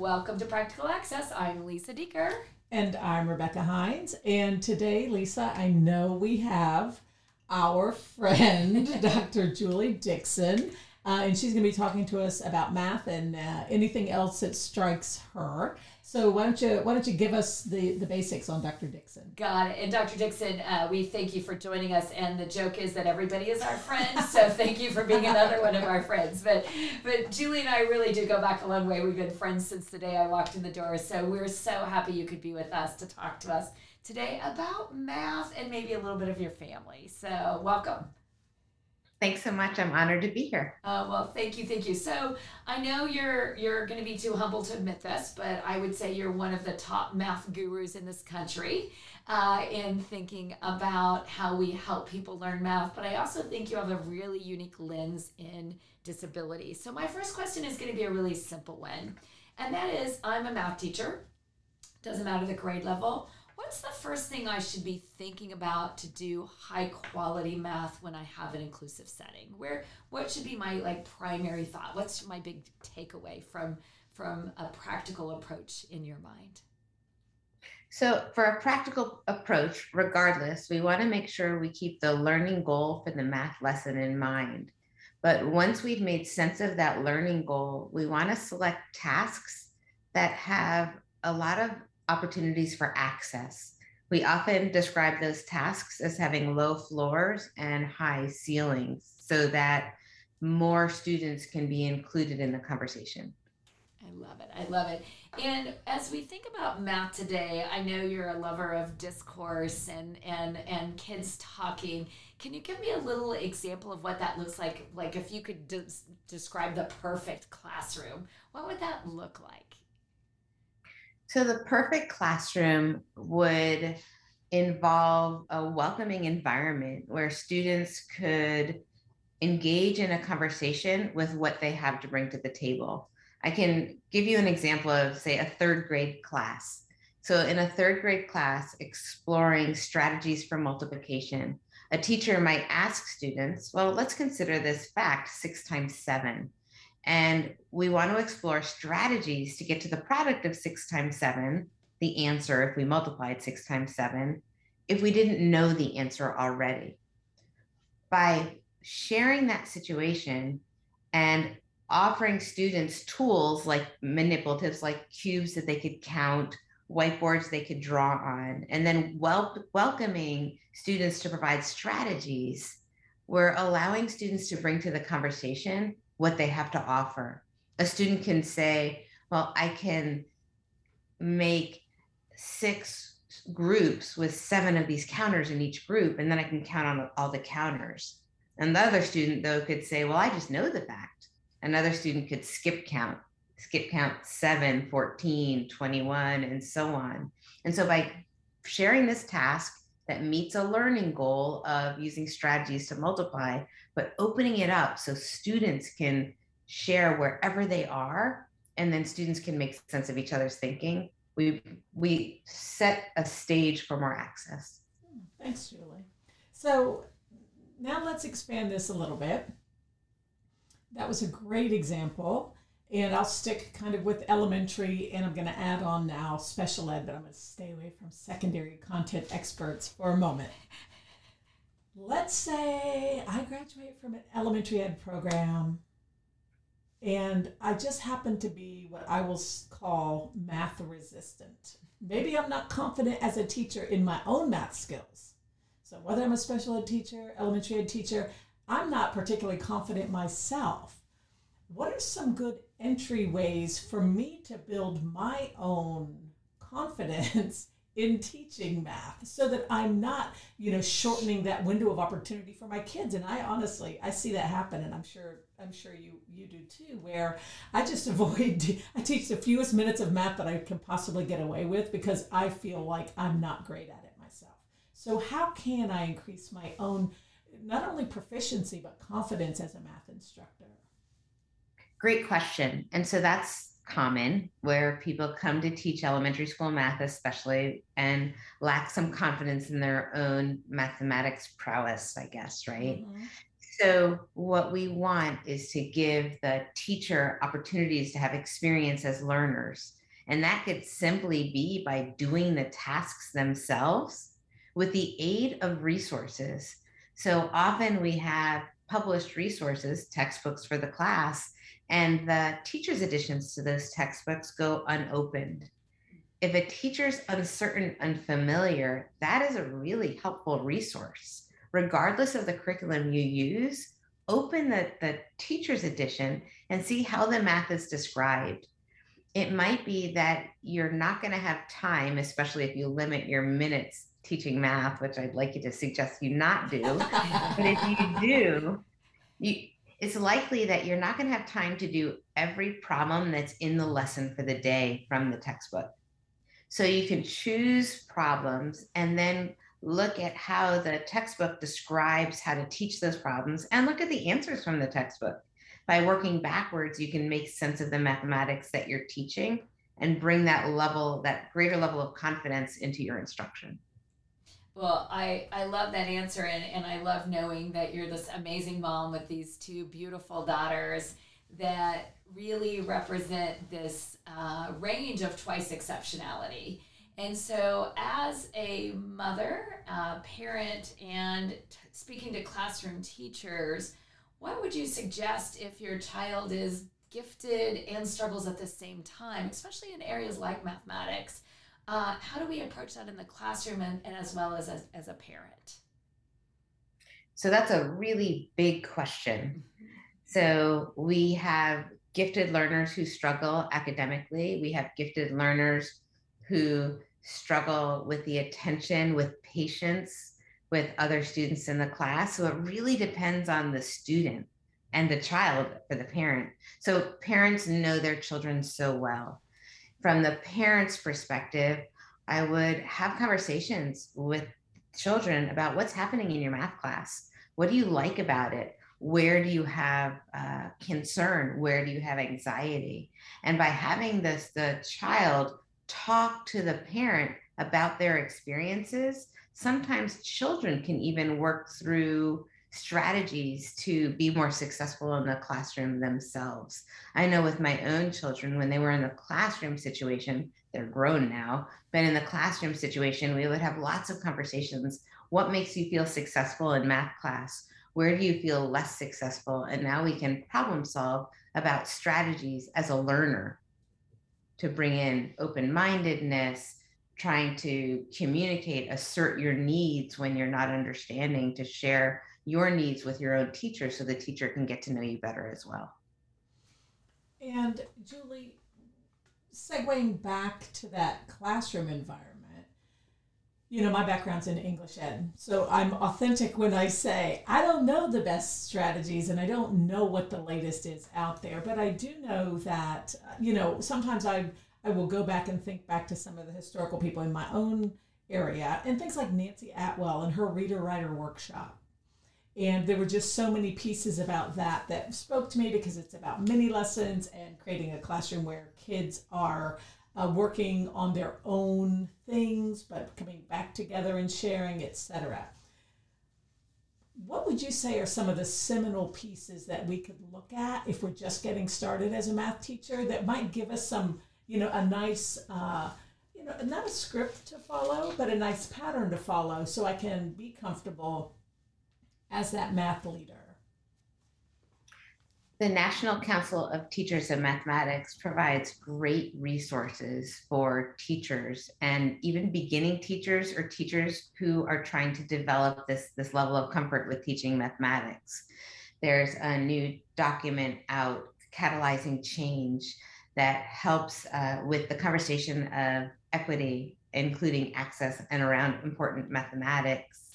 Welcome to Practical Access. I'm Lisa Dieker. And I'm Rebecca Hines. And today, Lisa, I know we have our friend, Dr. Juli Dixon. Uh, and she's going to be talking to us about math and uh, anything else that strikes her. So why don't you why don't you give us the the basics on Dr. Dixon? Got it. And Dr. Dixon, uh, we thank you for joining us. And the joke is that everybody is our friend. So thank you for being another one of our friends. But but Juli and I really do go back a long way. We've been friends since the day I walked in the door. So we're so happy you could be with us to talk to us today about math and maybe a little bit of your family. So welcome. Thanks so much. I'm honored to be here. Uh, well, thank you, thank you. So I know you're you're going to be too humble to admit this, but I would say you're one of the top math gurus in this country uh, in thinking about how we help people learn math. But I also think you have a really unique lens in disability. So my first question is going to be a really simple one, and that is, I'm a math teacher. Doesn't matter the grade level what's the first thing I should be thinking about to do high quality math when I have an inclusive setting? Where what should be my like primary thought? What's my big takeaway from from a practical approach in your mind? So, for a practical approach, regardless, we want to make sure we keep the learning goal for the math lesson in mind. But once we've made sense of that learning goal, we want to select tasks that have a lot of opportunities for access. We often describe those tasks as having low floors and high ceilings so that more students can be included in the conversation. I love it. I love it. And as we think about math today, I know you're a lover of discourse and and and kids talking. Can you give me a little example of what that looks like? Like if you could de- describe the perfect classroom, what would that look like? So the perfect classroom would involve a welcoming environment where students could engage in a conversation with what they have to bring to the table. I can give you an example of, say, a third grade class. So, in a third grade class, exploring strategies for multiplication, a teacher might ask students, Well, let's consider this fact six times seven. And we want to explore strategies to get to the product of six times seven, the answer if we multiplied six times seven, if we didn't know the answer already. By sharing that situation and offering students tools like manipulatives, like cubes that they could count, whiteboards they could draw on, and then wel- welcoming students to provide strategies, we're allowing students to bring to the conversation what they have to offer. A student can say, well, I can make six groups with seven of these counters in each group, and then I can count on all the counters. And the other student, though, could say, well, I just know the fact. Another student could skip count, skip count 7, 14, 21, and so on. And so by sharing this task that meets a learning goal of using strategies to multiply, but opening it up so students can share wherever they are and then students can make sense of each other's thinking we we set a stage for more access. Thanks Juli. So now let's expand this a little bit. That was a great example and I'll stick kind of with elementary, and I'm going to add on now special ed, but I'm going to stay away from secondary content experts for a moment. Let's say I graduate from an elementary ed program, and I just happen to be what I will call math resistant. Maybe I'm not confident as a teacher in my own math skills. So, whether I'm a special ed teacher, elementary ed teacher, I'm not particularly confident myself what are some good entryways for me to build my own confidence in teaching math so that I'm not, you know, shortening that window of opportunity for my kids. And I honestly, I see that happen, and I'm sure, I'm sure you you do too. Where I just avoid, I teach the fewest minutes of math that I can possibly get away with because I feel like I'm not great at it myself. So how can I increase my own, not only proficiency but confidence as a math instructor? Great question. And so that's common where people come to teach elementary school math, especially, and lack some confidence in their own mathematics prowess, I guess, right? Mm-hmm. So, what we want is to give the teacher opportunities to have experience as learners. And that could simply be by doing the tasks themselves with the aid of resources. So, often we have published resources, textbooks for the class, and the teacher's additions to those textbooks go unopened. If a teacher's uncertain, unfamiliar, that is a really helpful resource regardless of the curriculum you use, open the, the teacher's edition and see how the math is described. It might be that you're not going to have time, especially if you limit your minutes teaching math, which I'd like you to suggest you not do. but if you do, you, it's likely that you're not going to have time to do every problem that's in the lesson for the day from the textbook. So you can choose problems and then look at how the textbook describes how to teach those problems and look at the answers from the textbook. By working backwards, you can make sense of the mathematics that you're teaching and bring that level, that greater level of confidence into your instruction. Well, I, I love that answer, and, and I love knowing that you're this amazing mom with these two beautiful daughters that really represent this uh, range of twice exceptionality and so, as a mother, uh, parent, and t- speaking to classroom teachers, what would you suggest if your child is gifted and struggles at the same time, especially in areas like mathematics? Uh, how do we approach that in the classroom and, and as well as, as as a parent? So that's a really big question. Mm-hmm. So we have gifted learners who struggle academically. We have gifted learners who struggle with the attention, with patience with other students in the class. So it really depends on the student and the child for the parent. So parents know their children so well. From the parent's perspective, I would have conversations with children about what's happening in your math class. What do you like about it? Where do you have uh, concern? Where do you have anxiety? And by having this, the child talk to the parent about their experiences, sometimes children can even work through strategies to be more successful in the classroom themselves. I know with my own children, when they were in the classroom situation, they're grown now, but in the classroom situation, we would have lots of conversations. What makes you feel successful in math class? Where do you feel less successful? And now we can problem solve about strategies as a learner to bring in open mindedness, trying to communicate, assert your needs when you're not understanding, to share your needs with your own teacher so the teacher can get to know you better as well. And Juli, segueing back to that classroom environment, you know, my background's in English ed. So I'm authentic when I say I don't know the best strategies and I don't know what the latest is out there, but I do know that, you know, sometimes I I will go back and think back to some of the historical people in my own area and things like Nancy Atwell and her reader writer workshop. And there were just so many pieces about that that spoke to me because it's about mini lessons and creating a classroom where kids are uh, working on their own things, but coming back together and sharing, etc. What would you say are some of the seminal pieces that we could look at if we're just getting started as a math teacher that might give us some, you know, a nice, uh, you know, not a script to follow, but a nice pattern to follow so I can be comfortable as that math leader? The National Council of Teachers of Mathematics provides great resources for teachers and even beginning teachers or teachers who are trying to develop this, this level of comfort with teaching mathematics. There's a new document out, Catalyzing Change, that helps uh, with the conversation of equity, including access and around important mathematics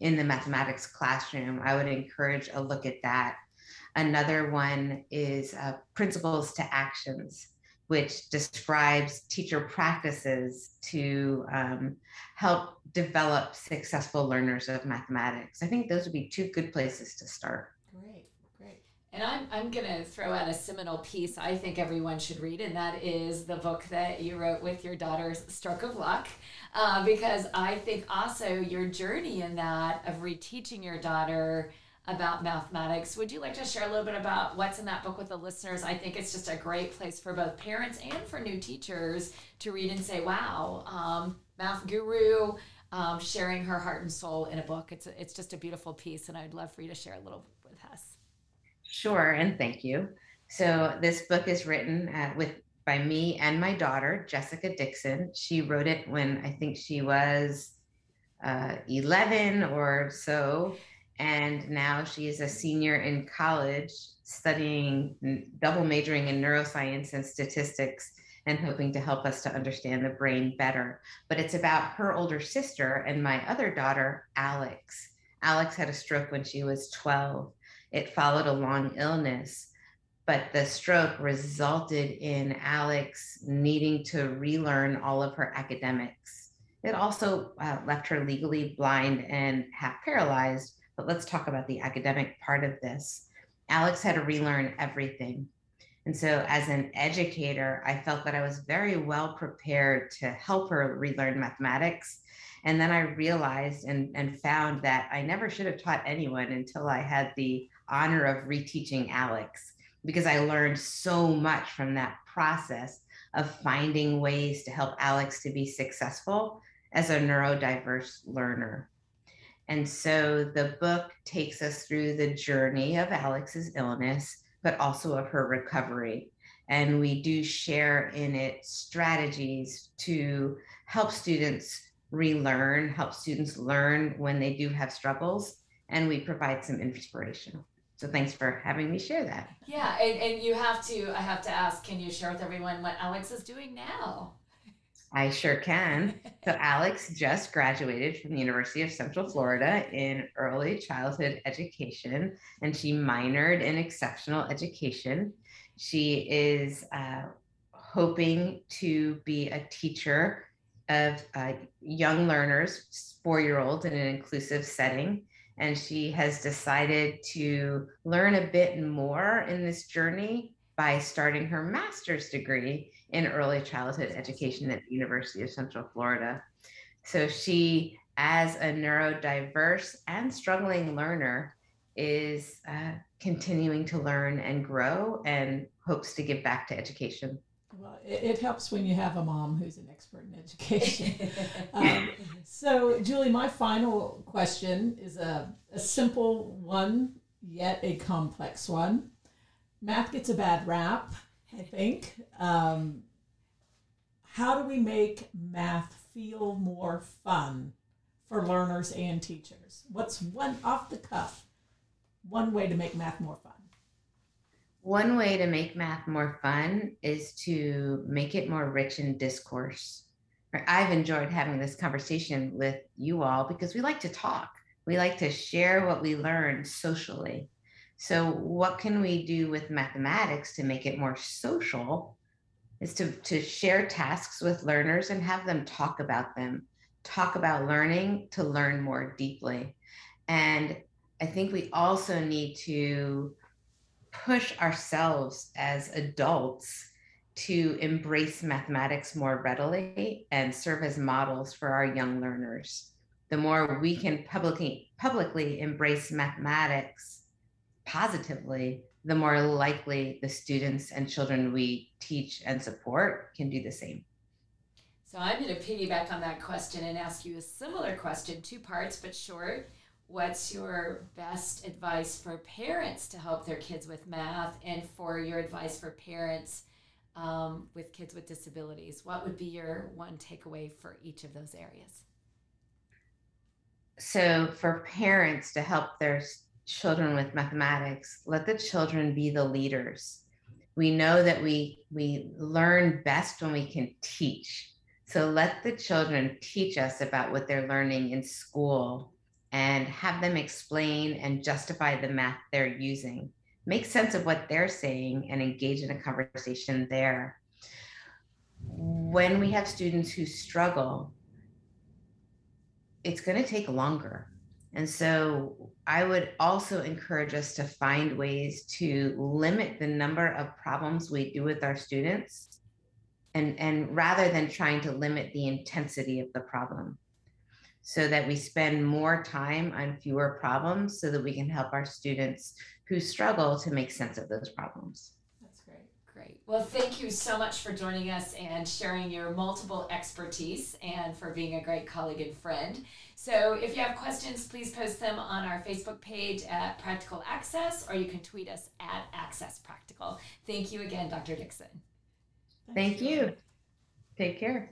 in the mathematics classroom. I would encourage a look at that Another one is uh, Principles to Actions, which describes teacher practices to um, help develop successful learners of mathematics. I think those would be two good places to start. Great. And I'm, I'm going to throw out a seminal piece I think everyone should read, and that is the book that you wrote with your daughter's Stroke of Luck. Uh, because I think also your journey in that of reteaching your daughter about mathematics. Would you like to share a little bit about what's in that book with the listeners? I think it's just a great place for both parents and for new teachers to read and say, wow, um, math guru um, sharing her heart and soul in a book. It's, it's just a beautiful piece, and I'd love for you to share a little. Sure, and thank you. So this book is written uh, with by me and my daughter, Jessica Dixon. She wrote it when I think she was uh, 11 or so and now she is a senior in college studying double majoring in neuroscience and statistics and hoping to help us to understand the brain better. But it's about her older sister and my other daughter, Alex. Alex had a stroke when she was 12. It followed a long illness, but the stroke resulted in Alex needing to relearn all of her academics. It also uh, left her legally blind and half paralyzed but let's talk about the academic part of this. Alex had to relearn everything. And so, as an educator, I felt that I was very well prepared to help her relearn mathematics. And then I realized and, and found that I never should have taught anyone until I had the honor of reteaching Alex, because I learned so much from that process of finding ways to help Alex to be successful as a neurodiverse learner. And so the book takes us through the journey of Alex's illness, but also of her recovery. And we do share in it strategies to help students relearn, help students learn when they do have struggles, and we provide some inspiration. So thanks for having me share that. Yeah, and, and you have to, I have to ask, can you share with everyone what Alex is doing now? I sure can. So, Alex just graduated from the University of Central Florida in early childhood education, and she minored in exceptional education. She is uh, hoping to be a teacher of uh, young learners, four year olds, in an inclusive setting. And she has decided to learn a bit more in this journey by starting her master's degree in early childhood education at the University of Central Florida. So she, as a neurodiverse and struggling learner, is uh, continuing to learn and grow and hopes to give back to education. Well, it, it, helps when you have a mom who's an expert in education. um, so, Juli, my final question is a, a simple one, yet a complex one math gets a bad rap, I think. Um, how do we make math feel more fun for learners and teachers? What's one off the cuff, one way to make math more fun? One way to make math more fun is to make it more rich in discourse. I've enjoyed having this conversation with you all because we like to talk. We like to share what we learn socially. So, what can we do with mathematics to make it more social? Is to, to share tasks with learners and have them talk about them, talk about learning to learn more deeply. And I think we also need to push ourselves as adults to embrace mathematics more readily and serve as models for our young learners. The more we can publicly publicly embrace mathematics positively, the more likely the students and children we teach and support can do the same. So I'm going to piggyback on that question and ask you a similar question, two parts, but short. What's your best advice for parents to help their kids with math and for your advice for parents um, with kids with disabilities? What would be your one takeaway for each of those areas? So, for parents to help their children with mathematics let the children be the leaders we know that we we learn best when we can teach so let the children teach us about what they're learning in school and have them explain and justify the math they're using. Make sense of what they're saying and engage in a conversation there. When we have students who struggle it's going to take longer. And so I would also encourage us to find ways to limit the number of problems we do with our students and, and rather than trying to limit the intensity of the problem. So that we spend more time on fewer problems so that we can help our students who struggle to make sense of those problems. That's great. Great. Well, thank you so much for joining us and sharing your multiple expertise and for being a great colleague and friend. So, if you have questions, please post them on our Facebook page at Practical Access or you can tweet us at Access Practical. Thank you again, Dr. Dixon. Thank you. Take care.